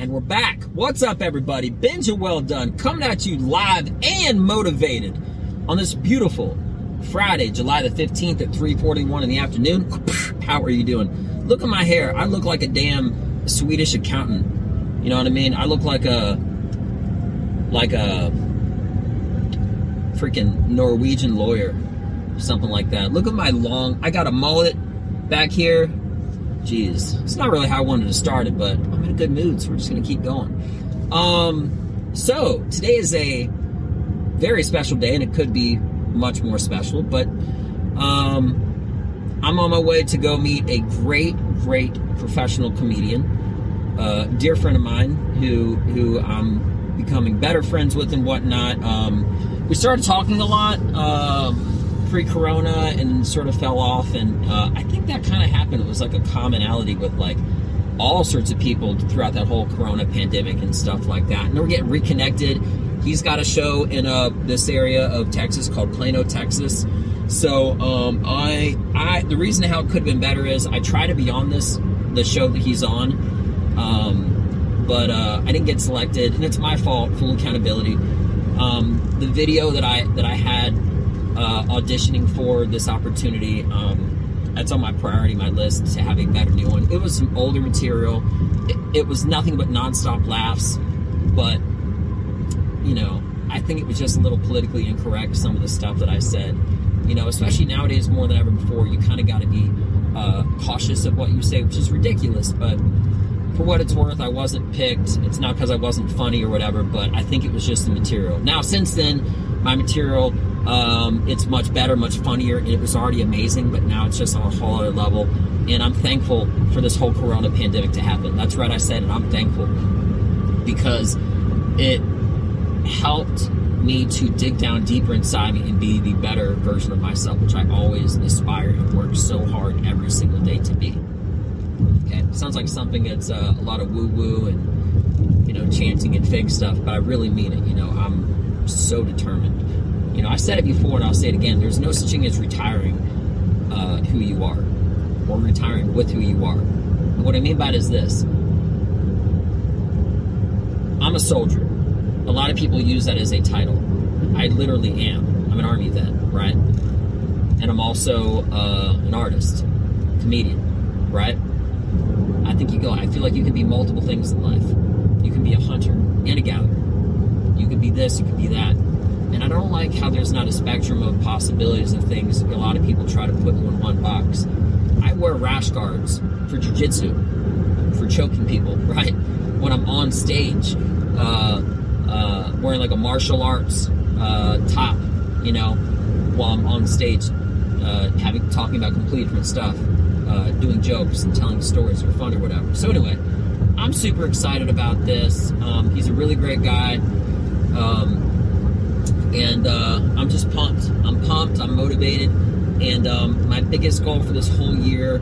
And we're back. What's up, everybody? Benja Welldone coming at you live and motivated on this beautiful Friday, July the 15th at 3:41 in the afternoon. How are you doing? Look at my hair. I look like a damn Swedish accountant. You know what I mean? I look like a like a freaking Norwegian lawyer, something like that. Look at my long. I got a mullet back here. Jeez, it's not really how I wanted to start it, but I'm in a good mood, so we're just gonna keep going. Um, so today is a very special day, and it could be much more special, but um, I'm on my way to go meet a great, great professional comedian, a dear friend of mine who who I'm becoming better friends with and whatnot. Um, we started talking a lot. Um, pre-corona and sort of fell off and uh, i think that kind of happened. It was like a commonality with like all sorts of people throughout that whole corona pandemic and stuff like that. And we're getting reconnected. He's got a show in uh, this area of texas called plano texas. So um, i i the reason how it could have been better is i try to be on this the show that he's on um, but uh, i didn't get selected and it's my fault full accountability. Um, the video that i that i had uh, auditioning for this opportunity. Um, that's on my priority, my list to have a better new one. It was some older material. It, it was nothing but nonstop laughs, but you know, I think it was just a little politically incorrect. Some of the stuff that I said, you know, especially nowadays more than ever before, you kind of got to be uh, cautious of what you say, which is ridiculous, but for what it's worth, I wasn't picked. It's not because I wasn't funny or whatever, but I think it was just the material. Now, since then, my material um, it's much better, much funnier. It was already amazing, but now it's just on a whole other level. And I'm thankful for this whole corona pandemic to happen. That's right, I said, and I'm thankful because it helped me to dig down deeper inside me and be the better version of myself, which I always aspire and work so hard every single day to be. Okay, sounds like something that's uh, a lot of woo woo and you know chanting and fake stuff, but I really mean it. You know, I'm so determined you know, I said it before and I'll say it again. There's no such thing as retiring uh, who you are or retiring with who you are. And what I mean by it is this I'm a soldier. A lot of people use that as a title. I literally am. I'm an army vet, right? And I'm also uh, an artist, comedian, right? I think you go, I feel like you can be multiple things in life. You can be a hunter and a gatherer. You could be this, you could be that and I don't like how there's not a spectrum of possibilities of things a lot of people try to put in one box. I wear rash guards for jujitsu, for choking people, right? When I'm on stage, uh, uh, wearing like a martial arts uh, top, you know, while I'm on stage, uh, having talking about completely different stuff, uh, doing jokes and telling stories for fun or whatever. So anyway, I'm super excited about this. Um, he's a really great guy. Um, and uh, I'm just pumped. I'm pumped. I'm motivated, and um, my biggest goal for this whole year.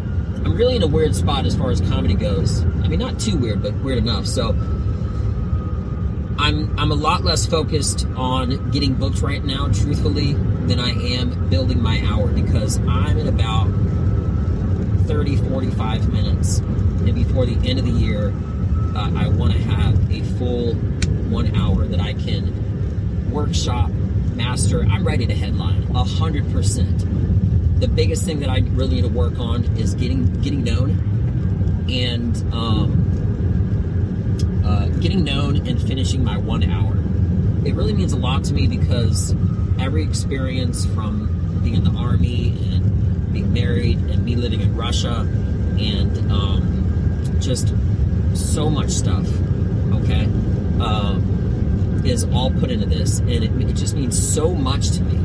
I'm really in a weird spot as far as comedy goes. I mean, not too weird, but weird enough. So I'm I'm a lot less focused on getting booked right now, truthfully, than I am building my hour because I'm in about 30, 45 minutes, and before the end of the year, uh, I want to have a full one hour that I can workshop, master. I'm ready to headline, a hundred percent. The biggest thing that I really need to work on is getting getting known, and um, uh, getting known and finishing my one hour. It really means a lot to me because every experience from being in the army and being married and me living in Russia and um, just so much stuff. Okay. Um, is all put into this, and it, it just means so much to me.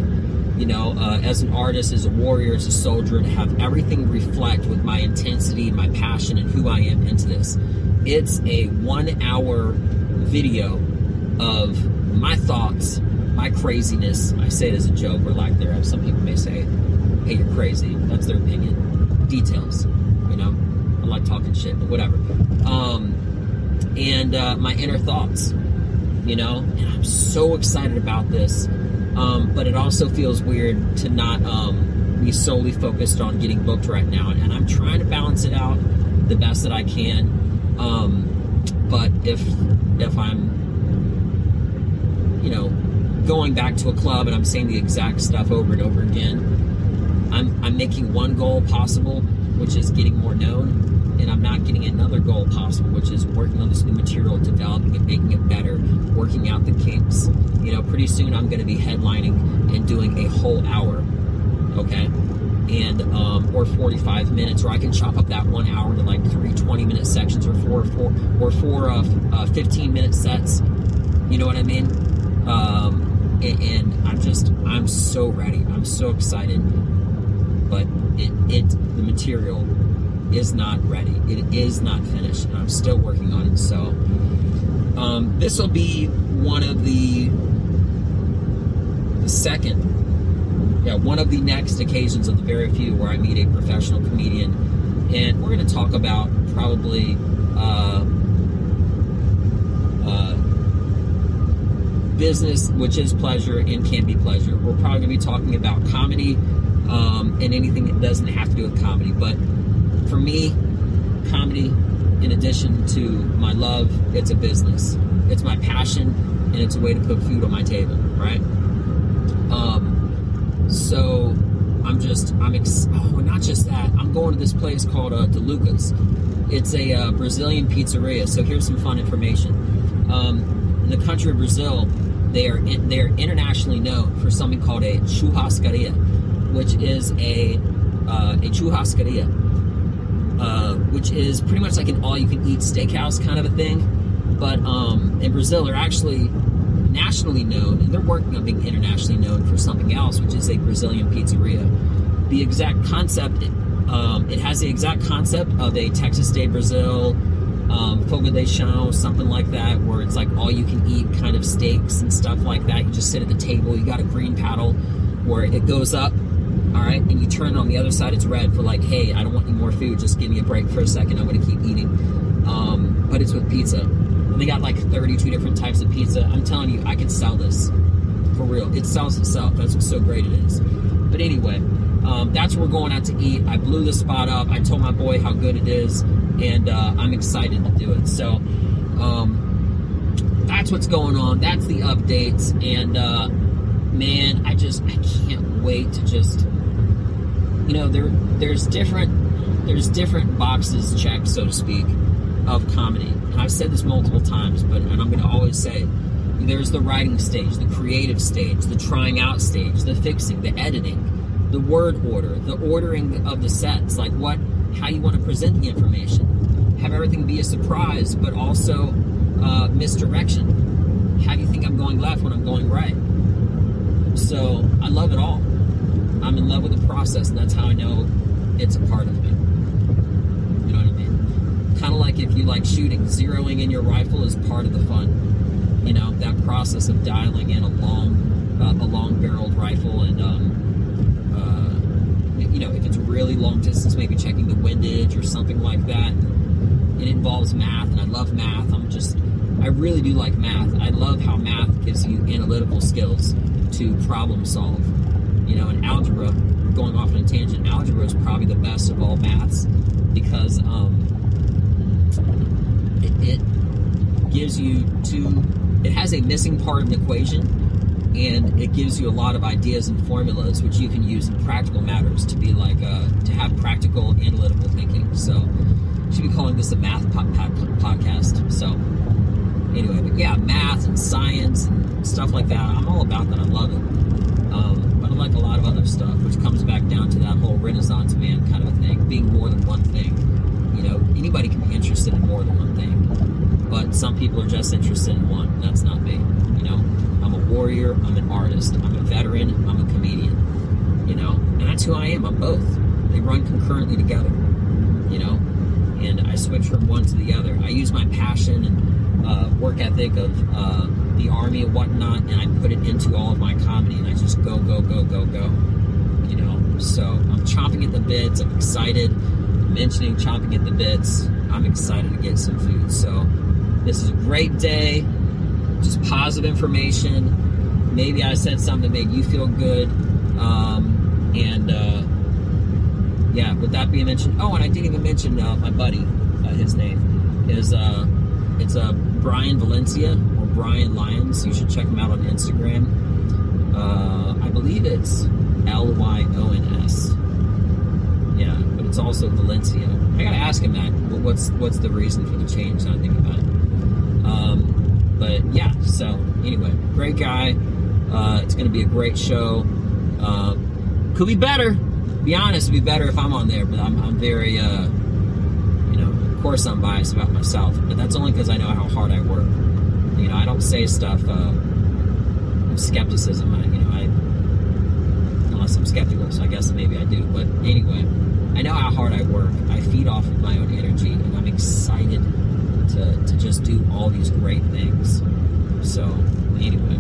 You know, uh, as an artist, as a warrior, as a soldier, to have everything reflect with my intensity, my passion, and who I am into this. It's a one-hour video of my thoughts, my craziness. I say it as a joke or lack thereof. Some people may say, "Hey, you're crazy." That's their opinion. Details, you know. I like talking shit, but whatever. Um, and uh, my inner thoughts you know? And I'm so excited about this. Um, but it also feels weird to not um, be solely focused on getting booked right now. And I'm trying to balance it out the best that I can. Um, but if if I'm you know going back to a club and I'm saying the exact stuff over and over again, I'm I'm making one goal possible, which is getting more known and I'm not getting another goal possible, which is working on this new material, developing it, making it better, working out the kinks. You know, pretty soon I'm going to be headlining and doing a whole hour, okay, and um, or 45 minutes, or I can chop up that one hour into like three 20 minute sections, or four, four or four uh, uh, 15 minute sets. You know what I mean? Um, and, and I'm just I'm so ready. I'm so excited, but it it the material is not ready. It is not finished, and I'm still working on it. So um, this will be one of the the second, yeah, one of the next occasions of the very few where I meet a professional comedian, and we're going to talk about probably. Uh, uh, business, which is pleasure and can be pleasure. We're probably going to be talking about comedy um, and anything that doesn't have to do with comedy. But for me, comedy, in addition to my love, it's a business. It's my passion, and it's a way to put food on my table, right? Um, so I'm just, I'm, ex- oh, not just that. I'm going to this place called uh, DeLuca's. It's a uh, Brazilian pizzeria. So here's some fun information. Um, in the country of Brazil, they are in, they are internationally known for something called a churrascaria, which is a uh, a churrascaria uh, which is pretty much like an all-you-can-eat steakhouse kind of a thing. But um, in Brazil, they're actually nationally known, and they're working on being internationally known for something else, which is a Brazilian pizzeria. The exact concept, um, it has the exact concept of a Texas de Brazil, um, Fogo de Chão, something like that, where it's like all you can eat kind of steaks and stuff like that. You just sit at the table, you got a green paddle where it goes up all right, and you turn on the other side, it's red for like, hey, I don't want any more food. Just give me a break for a second. I'm going to keep eating. Um, but it's with pizza. And they got like 32 different types of pizza. I'm telling you, I could sell this for real. It sells itself. That's what's so great it is. But anyway, um, that's where we're going out to eat. I blew the spot up. I told my boy how good it is, and uh, I'm excited to do it. So, um, that's what's going on. That's the updates, and uh, man, I just I can't wait to just you know there there's different there's different boxes checked so to speak of comedy. And i've said this multiple times but and i'm going to always say there's the writing stage the creative stage the trying out stage the fixing the editing the word order the ordering of the sets like what how you want to present the information. Have everything be a surprise but also uh, misdirection. How do you think i'm going left when i'm going right so i love it all I'm in love with the process, and that's how I know it's a part of me. You know what I mean? Kind of like if you like shooting, zeroing in your rifle is part of the fun. You know that process of dialing in a long, uh, a long-barreled rifle, and um, uh, you know if it's really long distance, maybe checking the windage or something like that. It involves math, and I love math. I'm just, I really do like math. I love how math gives you analytical skills to problem solve. You know, in algebra, going off on a tangent, algebra is probably the best of all maths because um, it, it gives you two, it has a missing part of an equation and it gives you a lot of ideas and formulas which you can use in practical matters to be like uh, to have practical analytical thinking. So should be calling this a math po- po- podcast. So anyway but yeah math and like that i'm all about that i love it um, but I like a lot of other stuff, which comes back down to that whole Renaissance man kind of a thing, being more than one thing. You know, anybody can be interested in more than one thing, but some people are just interested in one. That's not me. You know, I'm a warrior. I'm an artist. I'm a veteran. I'm a comedian. You know, and that's who I am. I'm both. They run concurrently together. You know, and I switch from one to the other. I use my passion and uh, work ethic of. Uh, the army and whatnot, and I put it into all of my comedy, and I just go, go, go, go, go. You know, so I'm chomping at the bits. I'm excited. mentioning chomping at the bits. I'm excited to get some food. So this is a great day. Just positive information. Maybe I said something that made you feel good. Um, and uh, yeah, with that being mentioned, oh, and I didn't even mention uh, my buddy. Uh, his name is uh, it's a Brian Valencia or Brian Lyons. You should check him out on Instagram. Uh, I believe it's L Y O N S. Yeah, but it's also Valencia. I gotta ask him that. What's what's the reason for the change? I think about it. Um, but yeah, so anyway, great guy. Uh, it's gonna be a great show. Uh, could be better. Be honest, it'd be better if I'm on there. But I'm, I'm very, uh, you know, of course I'm biased about myself. But that's only because I know how hard I work. You know, I don't say stuff. Uh, skepticism. I, you know, I unless I'm skeptical, so I guess maybe I do. But anyway, I know how hard I work. I feed off of my own energy, and I'm excited to, to just do all these great things. So, anyway,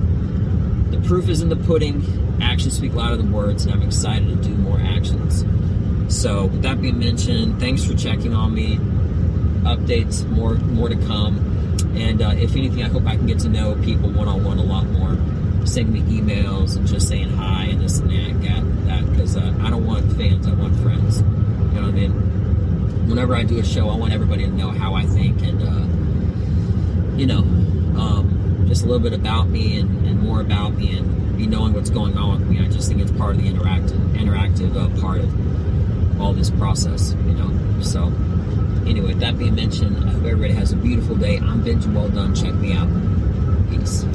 the proof is in the pudding. Actions speak louder than words, and I'm excited to do more actions. So, with that being mentioned, thanks for checking on me. Updates, more more to come. And uh, if anything, I hope I can get to know people one on one a lot more sending me emails and just saying hi and this and that, that, because uh, I don't want fans, I want friends. You know what I mean? Whenever I do a show, I want everybody to know how I think and, uh, you know, um, just a little bit about me and, and, more about me and be knowing what's going on with me. I just think it's part of the interactive, interactive uh, part of all this process, you know. So, anyway, that being mentioned, I hope everybody has a beautiful day. I'm Benjamin Welldone. Check me out. Peace.